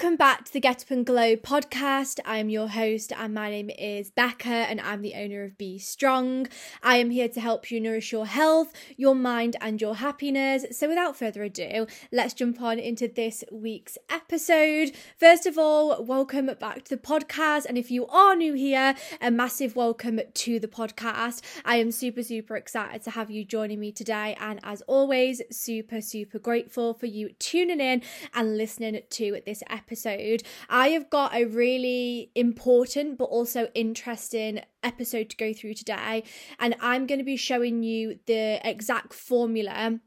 Welcome back to the Get Up and Glow podcast. I am your host, and my name is Becca, and I'm the owner of Be Strong. I am here to help you nourish your health, your mind, and your happiness. So, without further ado, let's jump on into this week's episode. First of all, welcome back to the podcast. And if you are new here, a massive welcome to the podcast. I am super, super excited to have you joining me today. And as always, super, super grateful for you tuning in and listening to this this episode, I have got a really important but also interesting episode to go through today. And I'm going to be showing you the exact formula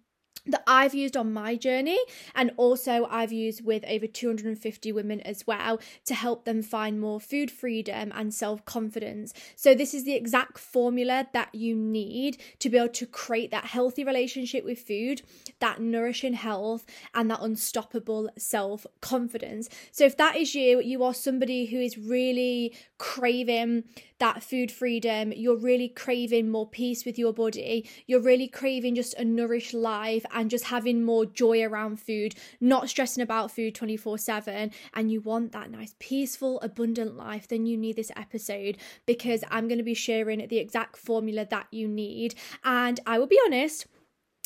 that I've used on my journey and also I've used with over 250 women as well to help them find more food freedom and self-confidence. So this is the exact formula that you need to be able to create that healthy relationship with food, that nourishing health and that unstoppable self-confidence. So if that is you, you are somebody who is really craving that food freedom, you're really craving more peace with your body, you're really craving just a nourished life and just having more joy around food, not stressing about food 24 7, and you want that nice, peaceful, abundant life, then you need this episode because I'm going to be sharing the exact formula that you need. And I will be honest,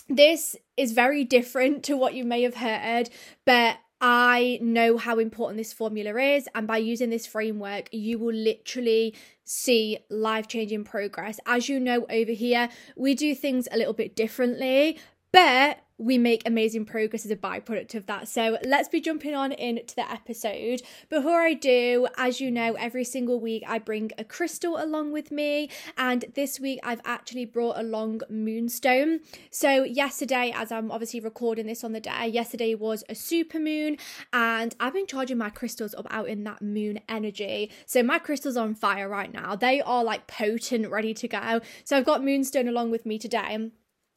this is very different to what you may have heard, but I know how important this formula is, and by using this framework, you will literally see life changing progress. As you know, over here, we do things a little bit differently, but we make amazing progress as a byproduct of that. So let's be jumping on into the episode. Before I do, as you know, every single week I bring a crystal along with me, and this week I've actually brought along Moonstone. So, yesterday, as I'm obviously recording this on the day, yesterday was a super moon, and I've been charging my crystals up out in that moon energy. So, my crystals are on fire right now, they are like potent, ready to go. So, I've got Moonstone along with me today,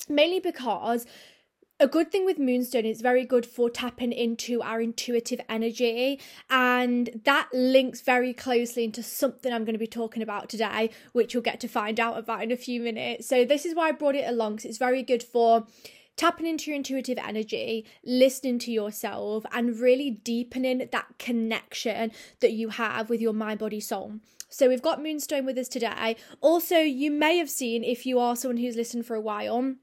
mainly because a good thing with moonstone is very good for tapping into our intuitive energy and that links very closely into something i'm going to be talking about today which you'll get to find out about in a few minutes so this is why i brought it along because it's very good for tapping into your intuitive energy, listening to yourself, and really deepening that connection that you have with your mind, body, soul. So, we've got Moonstone with us today. Also, you may have seen, if you are someone who's listened for a while,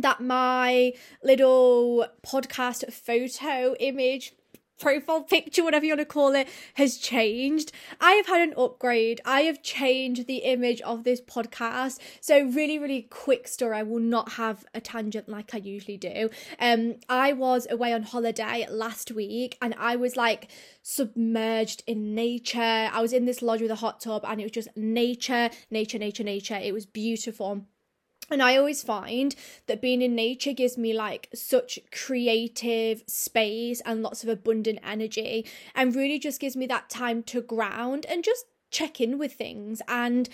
that my little podcast photo image profile picture, whatever you want to call it, has changed. I have had an upgrade. I have changed the image of this podcast. So, really, really quick story. I will not have a tangent like I usually do. Um, I was away on holiday last week and I was like submerged in nature. I was in this lodge with a hot tub and it was just nature, nature, nature, nature. It was beautiful and I always find that being in nature gives me like such creative space and lots of abundant energy, and really just gives me that time to ground and just check in with things. And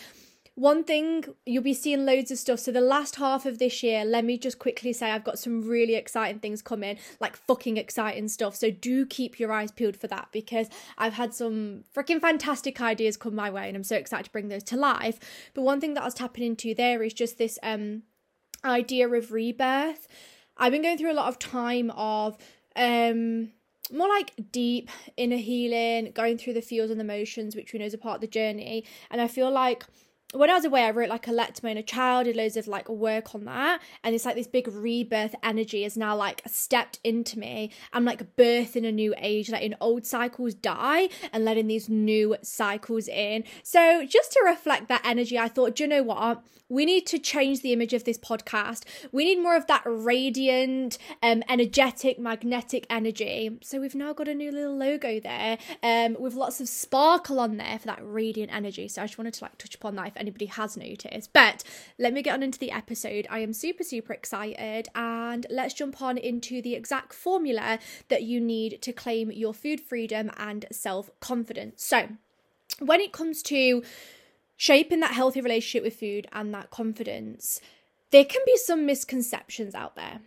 one thing you'll be seeing loads of stuff. So the last half of this year, let me just quickly say I've got some really exciting things coming, like fucking exciting stuff. So do keep your eyes peeled for that because I've had some freaking fantastic ideas come my way and I'm so excited to bring those to life. But one thing that I was tapping into there is just this um idea of rebirth. I've been going through a lot of time of um more like deep inner healing, going through the feels and the emotions, which we know is a part of the journey. And I feel like when I was away, I wrote like a letter to my inner child, did loads of like work on that. And it's like this big rebirth energy is now like stepped into me. I'm like birthing a new age, letting old cycles die and letting these new cycles in. So just to reflect that energy, I thought, do you know what? We need to change the image of this podcast. We need more of that radiant, um, energetic, magnetic energy. So we've now got a new little logo there, um, with lots of sparkle on there for that radiant energy. So I just wanted to like touch upon that anybody has noticed. But let me get on into the episode. I am super, super excited, and let's jump on into the exact formula that you need to claim your food freedom and self confidence. So, when it comes to shaping that healthy relationship with food and that confidence, there can be some misconceptions out there.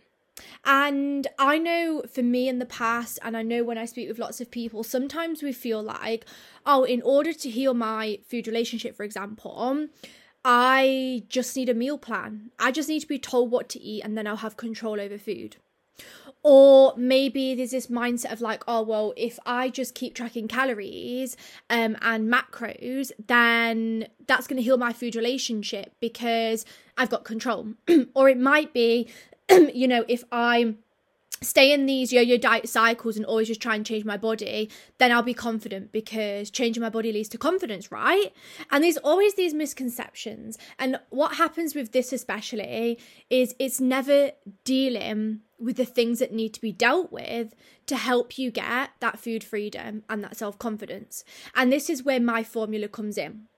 And I know for me in the past, and I know when I speak with lots of people, sometimes we feel like, oh, in order to heal my food relationship, for example, I just need a meal plan. I just need to be told what to eat and then I'll have control over food. or maybe there's this mindset of like oh well if i just keep tracking calories um, and macros then that's going to heal my food relationship because i've got control or it might be you know if i'm stay in these yo-yo diet cycles and always just try and change my body then i'll be confident because changing my body leads to confidence right? And there's always these misconceptions. And what happens with this especially is it's never dealing with the things that need to be dealt with to help you get that food freedom and that self-confidence. And this is where my formula comes in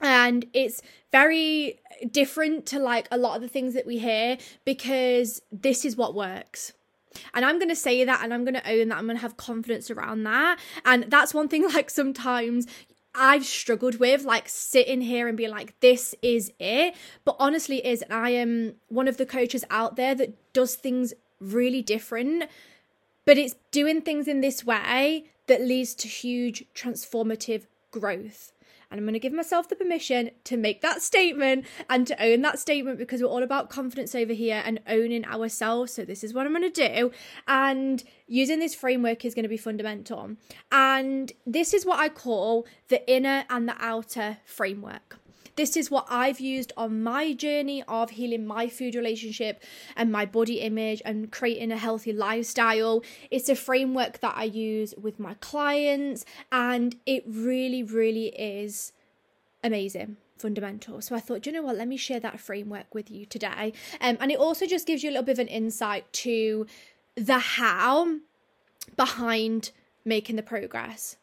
and it's very different to like a lot of the things that we hear because this is what works and I'm going to say that and I'm going to own that. I'm going to have confidence around that. And that's one thing, like, sometimes I've struggled with like sitting here and being like, this is it. But honestly, is and I am one of the coaches out there that does things really different, but it's doing things in this way that leads to huge transformative growth. And I'm going to give myself the permission to make that statement and to own that statement because we're all about confidence over here and owning ourselves. So, this is what I'm going to do. And using this framework is going to be fundamental. And this is what I call the inner and the outer framework. This is what I've used on my journey of healing my food relationship and my body image and creating a healthy lifestyle. It's a framework that I use with my clients, and it really, really is amazing fundamental. So I thought, you know what, let me share that framework with you today. Um, and it also just gives you a little bit of an insight to the how behind making the progress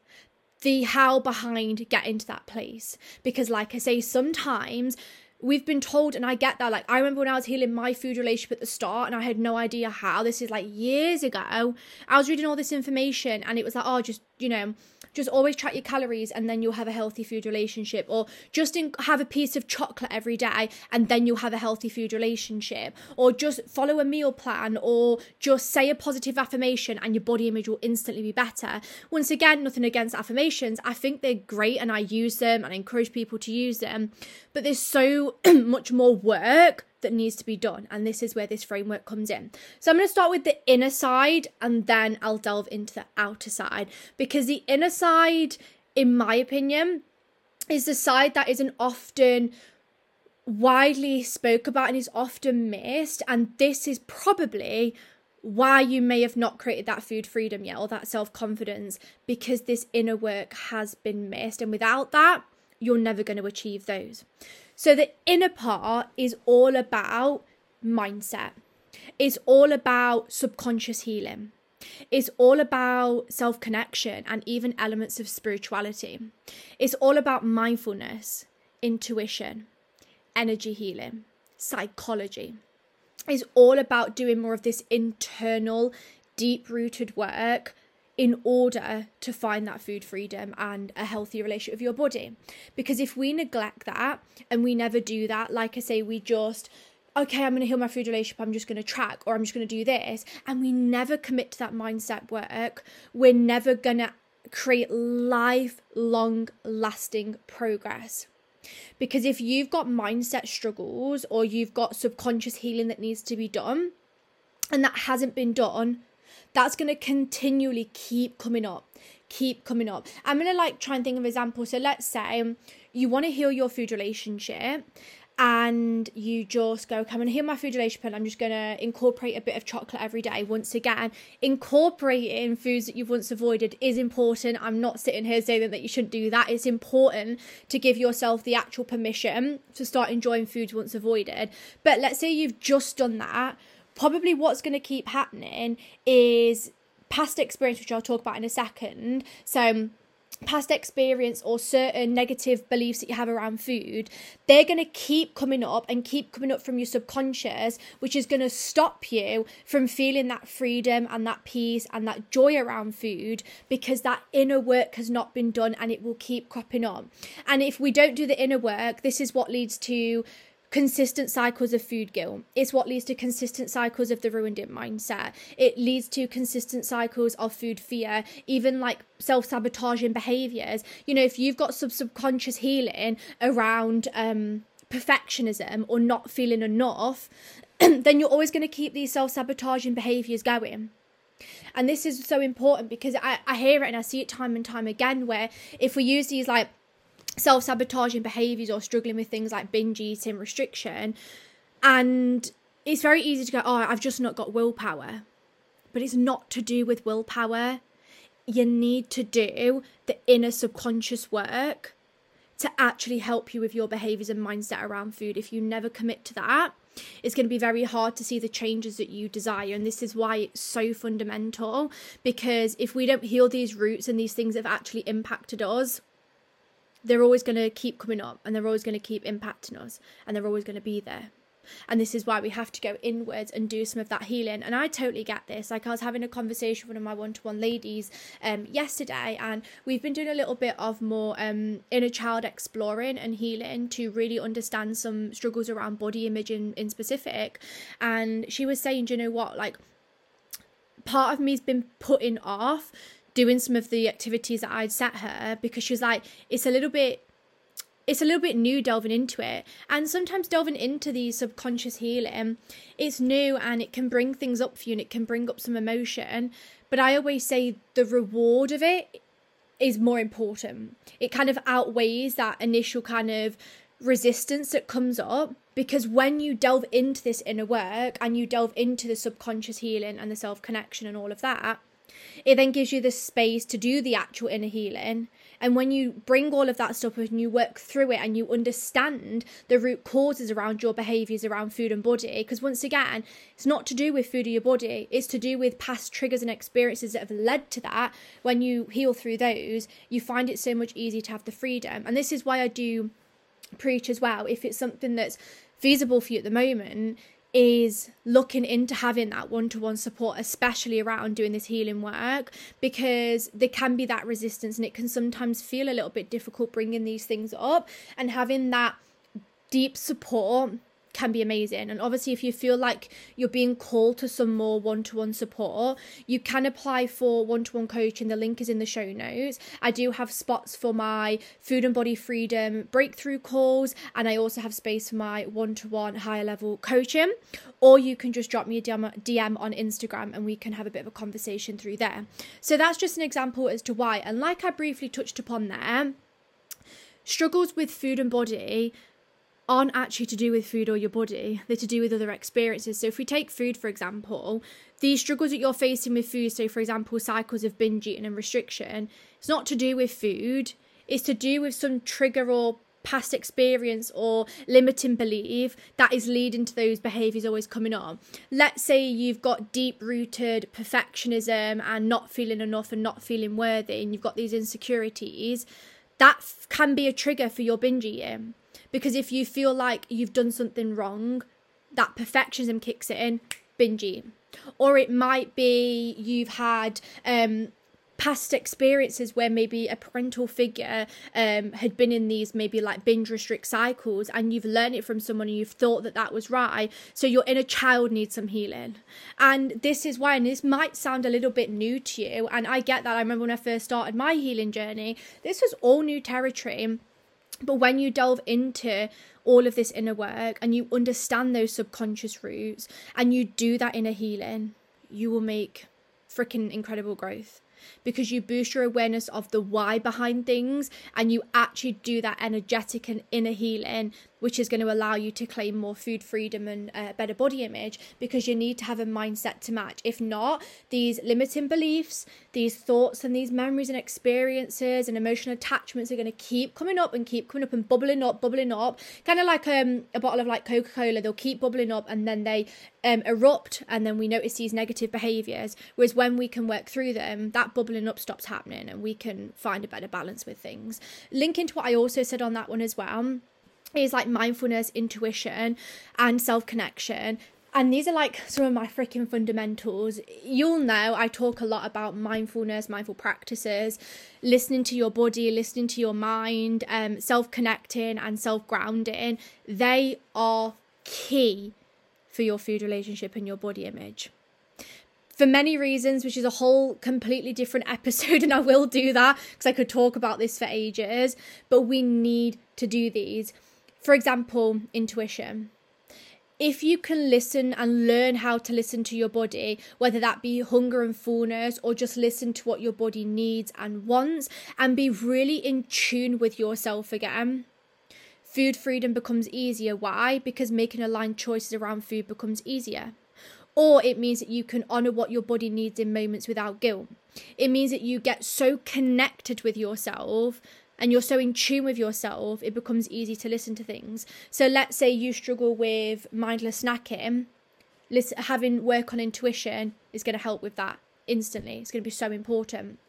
the how behind getting to that place. Because, like I say, sometimes we've been told, and I get that. Like, I remember when I was healing my food relationship at the start, and I had no idea how. This is like years ago. I was reading all this information, and it was like, oh, just, you know, just always track your calories and then you'll have a healthy food relationship or just in, have a piece of chocolate every day and then you'll have a healthy food relationship or just follow a meal plan or just say a positive affirmation and your body image will instantly be better. Once again nothing against affirmations. I think they're great and i use them and I encourage people to use them but there's so much more work that needs to be done. And this is where this framework comes in. So I'm going to start with the inner side and then I'll delve into the outer side because the inner side, in my opinion, is the side that isn't often widely spoke about and is often missed. And this is probably why you may have not created that food freedom yet or that self confidence because this inner work has been missed. And without that, you're never going to achieve those. So the inner part is all about mindset. It's all about subconscious healing. It's all about self connection and even elements of spirituality. It's all about mindfulness, intuition, energy healing, psychology. It's all about doing more of this internal, deep rooted work in order to find that food freedom and a healthy relationship with your body. Because if we neglect that and we never do that, like I say, we just okay, I'm going to heal my food relationship, I'm just going to track, or I'm just going to do this, and we never commit to that mindset work, we're never going to create lifelong lasting progress. Because if you've got mindset struggles or you've got subconscious healing that needs to be done, and that hasn't been done, that's going to continually keep coming up keep coming up i'm going to like try and think of examples so let's say you want to heal your food relationship and you just go, come and heal my food relationship and I'm just going to incorporate a bit of chocolate every day. Once again, incorporating foods that you've once avoided is important. I'm not sitting here saying that you shouldn't do that. It's important to give yourself the actual permission to start enjoying foods once avoided. But let's say you've just done that probably what's going to keep happening is past experience, which I'll talk about in a second. So, um, past experience or certain negative beliefs that you have around food, they're going to keep coming up and keep coming up from your subconscious, which is going to stop you from feeling that freedom and that peace and that joy around food because that inner work has not been done and it will keep cropping up. And if we don't do the inner work, this is what leads to consistent cycles of food guilt. It's what leads to consistent cycles of the ruined it mindset. It leads to consistent cycles of food fear, even like self sabotaging behaviors. You know, if you've got some subconscious healing around um, perfectionism or not feeling enough, then you're always going to keep these self sabotaging behaviors going. And this is so important because I, I hear it and I see it time and time again where if we use these like self sabotaging behaviors or struggling with things like binge eating, restriction, and it's very easy to go, oh, I've just not got willpower. But it's not to do with willpower. You need to do the inner subconscious work to actually help you with your behaviors and mindset around food. If you never commit to that, it's going to be very hard to see the changes that you desire. And this is why it's so fundamental because if we don't heal these roots and these things that have actually impacted us, they're always going to keep coming up and they're always going to keep impacting us and they're always going to be there. And this is why we have to go inwards and do some of that healing. And I totally get this. Like I was having a conversation with one of my one-to-one ladies um yesterday, and we've been doing a little bit of more um inner child exploring and healing to really understand some struggles around body image in, in specific. And she was saying, you know what, like part of me's been putting off doing some of the activities that I'd set her because she was like, it's a little bit it's a little bit new delving into it. And sometimes delving into the subconscious healing it's new and it can bring things up for you and it can bring up some emotion. But i always say the reward of it is more important. It kind of outweighs that initial kind of resistance that comes up because when you delve into this inner work and you delve into the subconscious healing and the self connection and all of that it then gives you the space to do the actual inner healing. And when you bring all of that stuff and you work through it and you understand the root causes around your behaviors around food and body, because once again, it's not to do with food or your body, it's to do with past triggers and experiences that have led to that. When you heal through those, you find it so much easier to have the freedom. And this is why I do preach as well. If it's something that's feasible for you at the moment, is looking into having that one to one support, especially around doing this healing work, because there can be that resistance and it can sometimes feel a little bit difficult bringing these things up. And having that deep support can be amazing. And obviously, if you feel like you're being called to some more one to one support, you can apply for one to one coaching. The link is in the show notes. I do have spots for my food and body freedom breakthrough calls, and I also have space for my one to one higher level coaching. Or you can just drop me a DM on Instagram and we can have a bit of a conversation through there. So that's just an example as to why. And like I briefly touched upon there, struggles with food and body aren't actually to do with food or your body, they're to do with other experiences. So, if we take food, for example, these struggles that you're facing with food, so for example, cycles of binge eating and restriction, it's not to do with food, it's to do with some trigger or past experience or limiting belief that is leading to those behaviors always coming on. Let's say you've got deep rooted perfectionism and not feeling enough and not feeling worthy, and you've got these insecurities, that can be a trigger for your binge eating because if you feel like you've done something wrong, that perfectionism kicks in, binge Or it might be you've had um, past experiences where maybe a parental figure um, had been in these maybe like binge restrict cycles and you've learned it from someone and you've thought that that was right so your inner child needs some healing. And this is why and this might sound a little bit new to you and i get that. I remember when i first started my healing journey this was all new territory but when you delve into all of this inner work and you understand those subconscious roots and you do that inner healing, you will make freaking incredible growth. Because you boost your awareness of the why behind things and you actually do that energetic and inner healing which is going to allow you to claim more food freedom and uh, better body image because you need to have a mindset to match. If not, these limiting beliefs, these thoughts, and these memories and experiences and emotional attachments are going to keep coming up and keep coming up and bubbling up, bubbling up. Kind of like um, a bottle of like Coca Cola, they'll keep bubbling up and then they um, erupt, and then we notice these negative behaviors. Whereas when we can work through them, that bubbling up stops happening and we can find a better balance with things. Linking into what I also said on that one as well is like mindfulness, intuition, and self connection. And these are like some of my freaking fundamentals. You'll know I talk a lot about mindfulness, mindful practices, listening to your body, listening to your mind, um, self connecting, and self grounding. They are key for your food relationship and your body image for many reasons, which is a whole completely different episode, and I will do that because I could talk about this for ages. But we need to do these. For example, intuition. if you can listen and learn how to listen to your body, whether that be hunger and fullness or just listen to what your body needs and wants, and be really in tune with yourself again, food freedom becomes easier. Why? Because making aligned choices around food becomes easier. Or it means that you can honor what your body needs in moments without guilt. It means that you get so connected with yourself and you're so in tune with yourself, it becomes easy to listen to things. So let's say you struggle with mindless snacking, listen, having work on intuition is going to help with that instantly. It's going to be so important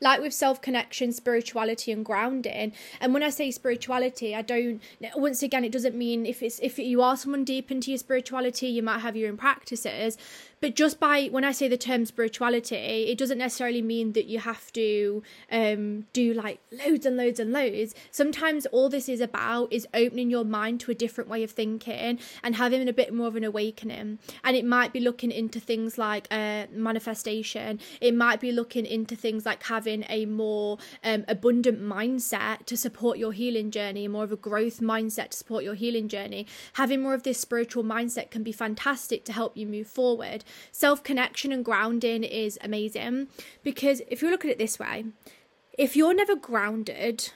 like with self connection, spirituality, and grounding. And when I say spirituality, I don't. Once again, it doesn't mean if it's if you are someone deep into your spirituality, you might have your own practices. But just by when I say the term spirituality, it doesn't necessarily mean that you have to um, do like loads and loads and loads. Sometimes all this is about is opening your mind to a different way of thinking and having a bit more of an awakening. And it might be looking into things like uh, manifestation. It might be looking into things like having a more um, abundant mindset to support your healing journey, more of a growth mindset to support your healing journey. Having more of this spiritual mindset can be fantastic to help you move forward self connection and grounding is amazing because if you look at it this way, if you're never grounded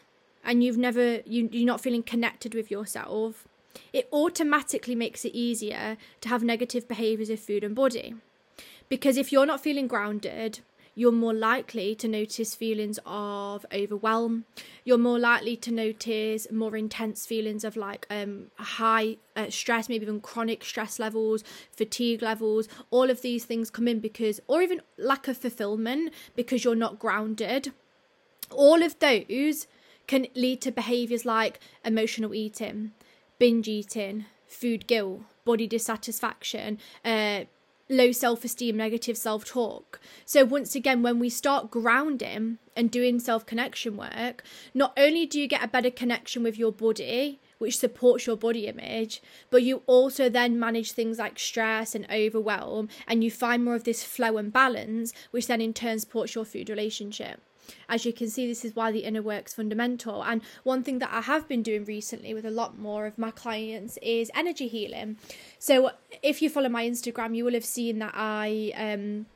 and you've never you, you're not feeling connected with yourself, it automatically makes it easier to have negative behaviors of food and body. Because if you're not feeling grounded, you're more likely to notice feelings of overwhelm. You're more likely to notice more intense feelings of like um, high uh, stress, maybe even chronic stress levels, fatigue levels. All of these things come in because, or even lack of fulfillment because you're not grounded. All of those can lead to behaviors like emotional eating, binge eating, food guilt, body dissatisfaction, uh, low self esteem, negative self talk. So, once again, when we start grounding and doing self connection work, not only do you get a better connection with your body, which supports your body image, but you also then manage things like stress and overwhelm, and you find more of this flow and balance, which then in turn supports your food relationship as you can see, this is why the inner work's fundamental. And one thing that I have been doing recently with a lot more of my clients is energy healing. So if you follow my Instagram, you will have seen that I um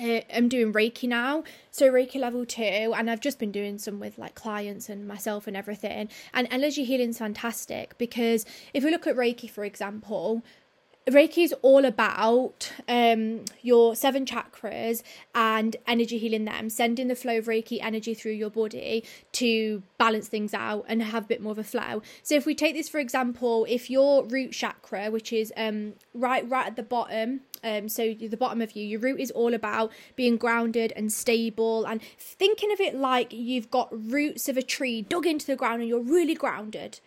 uh, I'm doing Reiki now, so Reiki level two, and I've just been doing some with like clients and myself and everything. And energy healing is fantastic because if we look at Reiki, for example, Reiki is all about um, your seven chakras and energy healing them, sending the flow of Reiki energy through your body to balance things out and have a bit more of a flow. So, if we take this for example, if your root chakra, which is um, right right at the bottom, um, so the bottom of you, your root is all about being grounded and stable, and thinking of it like you've got roots of a tree dug into the ground and you're really grounded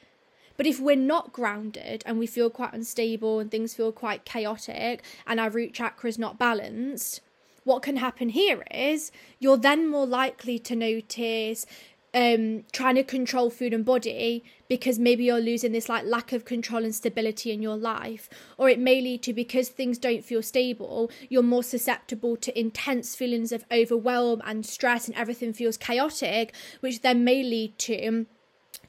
but if we're not grounded and we feel quite unstable and things feel quite chaotic and our root chakra is not balanced, what can happen here is you're then more likely to notice um trying to control food and body because maybe you're losing this like lack of control and stability in your life. Or it may lead to because things don't feel stable you're more susceptible to intense feelings of overwhelm and stress and everything feels chaotic which then may lead to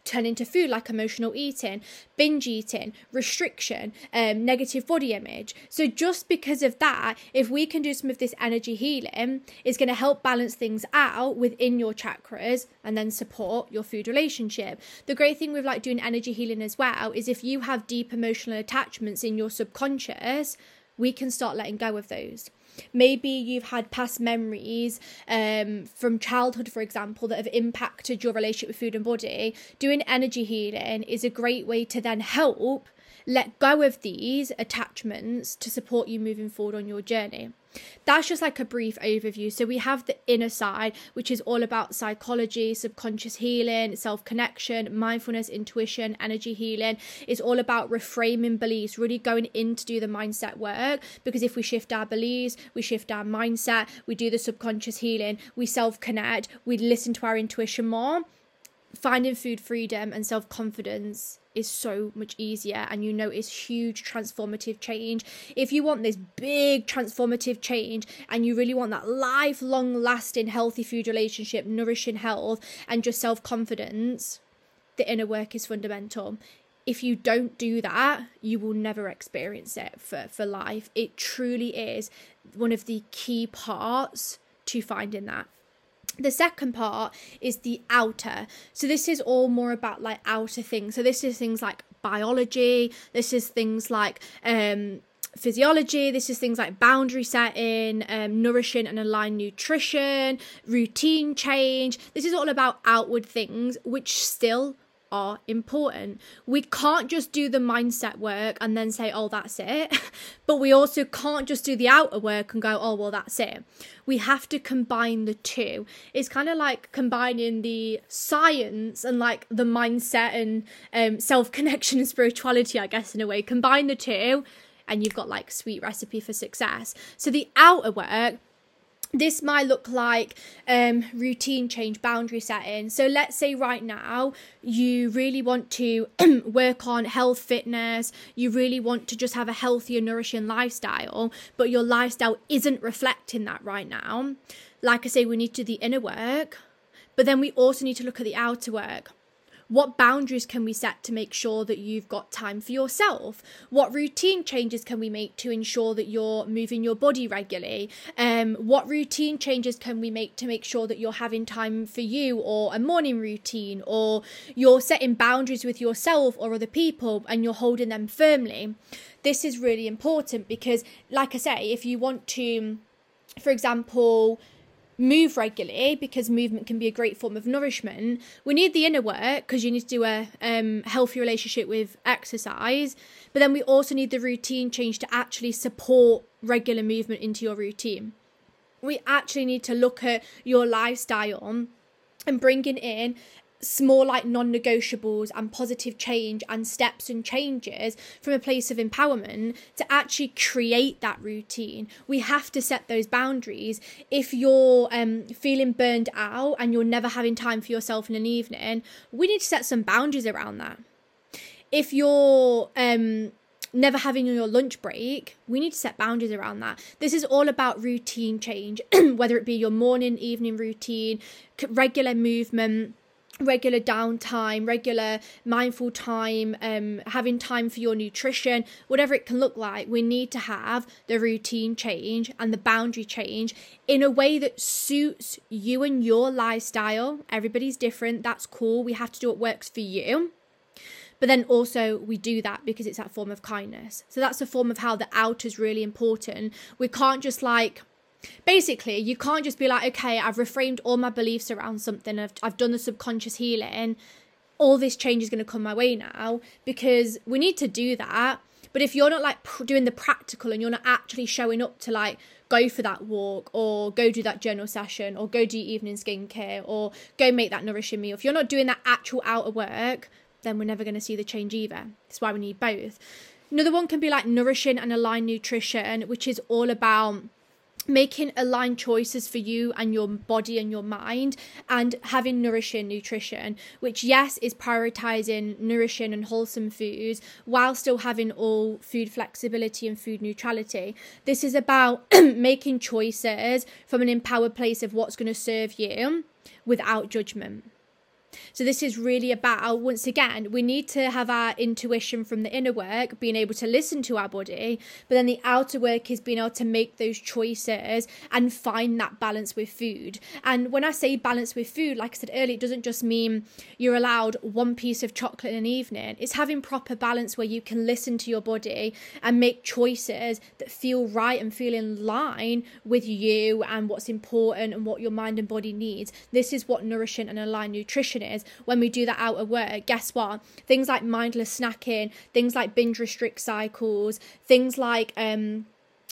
turn into food like emotional eating, binge eating, restriction, um, negative body image. So, just because of that, if we can do some of this energy healing, it's going to help balance things out within your chakras and then support your food relationship. The great thing with like doing energy healing as well is if you have deep emotional attachments in your subconscious, we can start letting go of those. Maybe you've had past memories um, from childhood, for example, that have impacted your relationship with food and body. Doing energy healing is a great way to then help let go of these attachments to support you moving forward on your journey. That's just like a brief overview. So we have the inner side, which is all about psychology, subconscious healing, self connection, mindfulness, intuition, energy healing. It's all about reframing beliefs, really going in to do the mindset work. Because if we shift our beliefs, we shift our mindset, we do the subconscious healing, we self connect, we listen to our intuition more. Finding food freedom and self confidence is so much easier and you notice huge transformative change. If you want this big transformative change and you really want that lifelong lasting healthy food relationship, nourishing health, and just self confidence, the inner work is fundamental. if you don't do that, you will never experience it for, for life. It truly is one of the key parts to finding that. The second part is the outer. So, this is all more about like outer things. So, this is things like biology, this is things like um, physiology. This is things like boundary setting, um, nourishing and aligned nutrition, routine change. This is all about outward things, which still are important. We can't just do the mindset work and then say, oh, that's it. but we also can't just do the outer work and go, oh, well, that's it. We have to combine the two. It's kind of like combining the science and like the mindset and um, self connection and spirituality, I guess, in a way. Combine the two and you've got like sweet recipe for success. So the outer work this might look like um, routine change, boundary setting. So, let's say right now you really want to work on health, fitness, you really want to just have a healthier, nourishing lifestyle, but your lifestyle isn't reflecting that right now. Like I say, we need to do the inner work, but then we also need to look at the outer work. What boundaries can we set to make sure that you've got time for yourself? What routine changes can we make to ensure that you're moving your body regularly? Um, what routine changes can we make to make sure that you're having time for you or a morning routine or you're setting boundaries with yourself or other people and you're holding them firmly? This is really important because, like I say, if you want to, for example, move regularly because movement can be a great form of nourishment. We need the inner work because you need to do a um, healthy relationship with exercise, but then we also need the routine change to actually support regular movement into your routine. We actually need to look at your lifestyle and bringing in small like non-negotiables and positive change and steps and changes from a place of empowerment to actually create that routine. We have to set those boundaries. If you're um, feeling burned out and you're never having time for yourself in an evening we need to set some boundaries around that. If you're um, never having your lunch break, we need to set boundaries around that. This is all about routine change, whether it be your morning, evening routine, regular movement regular downtime, regular mindful time, um, having time for your nutrition, whatever it can look like, we need to have the routine change and the boundary change in a way that suits you and your lifestyle. Everybody's different. That's cool. We have to do what works for you. But then also, we do that because it's that form of kindness. So that's a form of how the outer is really important. We can't just like basically you can't just be like okay i've reframed all my beliefs around something. I've, I've done the subconscious healing. All this change is going to come my way now because we need to do that. But if you're not like doing the practical and you're not actually showing up to like go for that walk or go do that journal session or go do evening skincare or go make that nourishing meal if you're not doing that actual outer work then we're never going to see the change either. That's why we need both. Another one can be like nourishing and aligned nutrition which is all about making aligned choices for you and your body and your mind and having nourishing nutrition which yes is prioritizing nourishing and wholesome foods while still having all food flexibility and food neutrality. This is about making choices from an empowered place of what's going to serve you without judgment so, this is really about, once again, we need to have our intuition from the inner work, being able to listen to our body, but then the outer work is being able to make those choices and find that balance with food. And when I say balance with food, like I said earlier, it doesn't just mean you're allowed one piece of chocolate in an evening, it's having proper balance where you can listen to your body and make choices that feel right and feel in line with you and what's important and what your mind and body needs. This is what nourishing and aligned nutrition is when we do that out of work, guess what? Things like mindless snacking, things like binge restrict cycles, things like um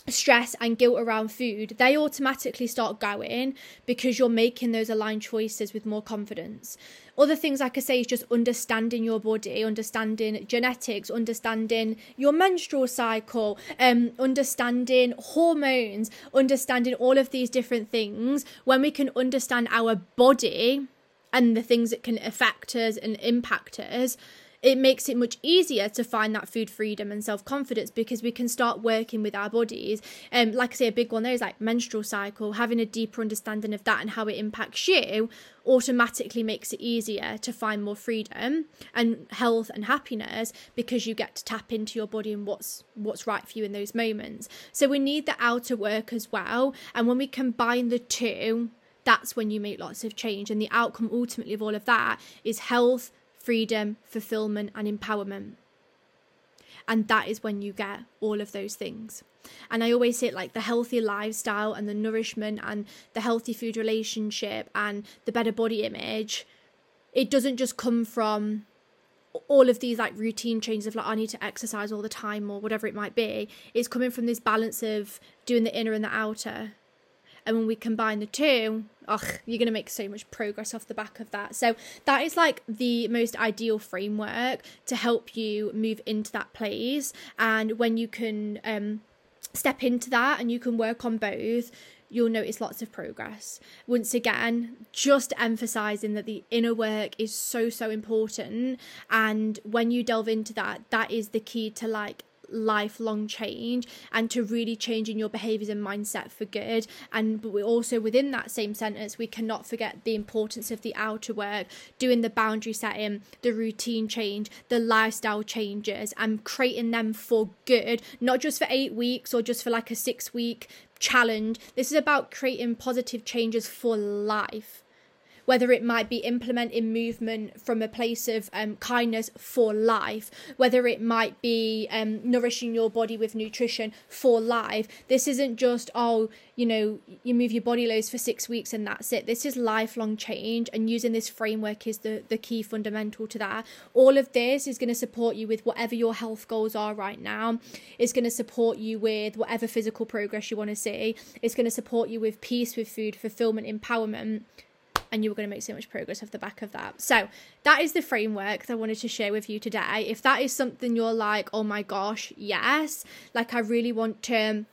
stress and guilt around food, they automatically start going because you're making those aligned choices with more confidence. Other things, like I say, is just understanding your body, understanding genetics, understanding your menstrual cycle, um, understanding hormones, understanding all of these different things. When we can understand our body, and the things that can affect us and impact us, it makes it much easier to find that food freedom and self confidence because we can start working with our bodies. Um, like I say, a big one there is like menstrual cycle, having a deeper understanding of that and how it impacts you automatically makes it easier to find more freedom and health and happiness because you get to tap into your body and what's what's right for you in those moments. So we need the outer work as well. And when we combine the two, that's when you make lots of change. And the outcome ultimately of all of that is health, freedom, fulfillment, and empowerment. And that is when you get all of those things. And I always say it like the healthy lifestyle and the nourishment and the healthy food relationship and the better body image, it doesn't just come from all of these like routine changes of like I need to exercise all the time or whatever it might be. It's coming from this balance of doing the inner and the outer and when we combine the two you're going to make so much progress off the back of that so that is like the most ideal framework to help you move into that place and when you can um, step into that and you can work on both you'll notice lots of progress. Once again, just emphasizing that the inner work is so, so important. And when you delve into that, that is the key to like lifelong change and to really changing your behaviors and mindset for good. And but we also within that same sentence we cannot forget the importance of the outer work doing the boundary setting the routine change the lifestyle changes and creating them for good not just for 8 weeks or just for like a 6 week challenge. This is about creating positive changes for life whether it might be implementing movement from a place of um, kindness for life, whether it might be um, nourishing your body with nutrition for life. This isn't just, oh, you know, you move your body loads for six weeks and that's it. This is lifelong change, and using this framework is the, the key fundamental to that. All of this is going to support you with whatever your health goals are right now. It's going to support you with whatever physical progress you want to see. It's going to support you with peace with food, fulfillment, empowerment and you were going to make so much progress off the back of that. So, that is the framework that I wanted to share with you today. If that is something you're like, oh my gosh, yes, like I really want to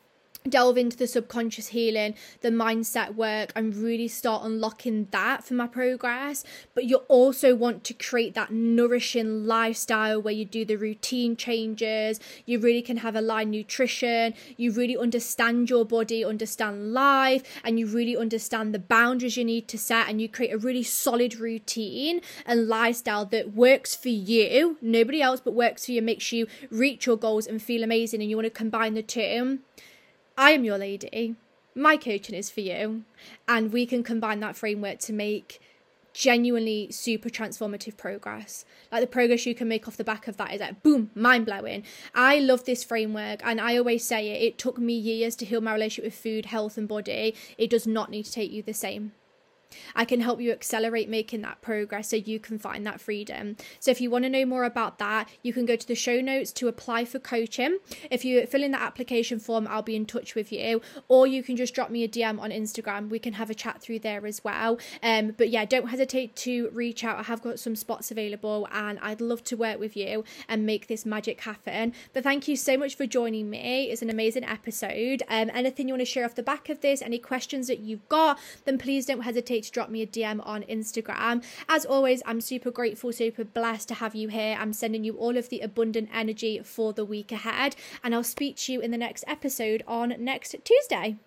delve into the subconscious healing, the mindset work, and really start unlocking that for my progress. But you also want to create that nourishing lifestyle where you do the routine changes, you really can have aligned nutrition, you really understand your body, understand life, and you really understand the boundaries you need to set, and you create a really solid routine and lifestyle that works for you, nobody else, but works for you, makes you reach your goals and feel amazing, and you want to combine the two I am your lady. My coaching is for you. And we can combine that framework to make genuinely super transformative progress. Like the progress you can make off the back of that is like boom, mind blowing. I love this framework and I always say it, it took me years to heal my relationship with food, health, and body. It does not need to take you the same. I can help you accelerate making that progress so you can find that freedom. So, if you want to know more about that, you can go to the show notes to apply for coaching. If you fill in the application form, I'll be in touch with you, or you can just drop me a DM on Instagram. We can have a chat through there as well. Um, but yeah, don't hesitate to reach out. I have got some spots available, and I'd love to work with you and make this magic happen. But thank you so much for joining me. It's an amazing episode. Um, anything you want to share off the back of this, any questions that you've got, then please don't hesitate to drop me a DM on Instagram. As always, I'm super grateful, super blessed to have you here. I'm sending you all of the abundant energy for the week ahead, and I'll speak to you in the next episode on next Tuesday.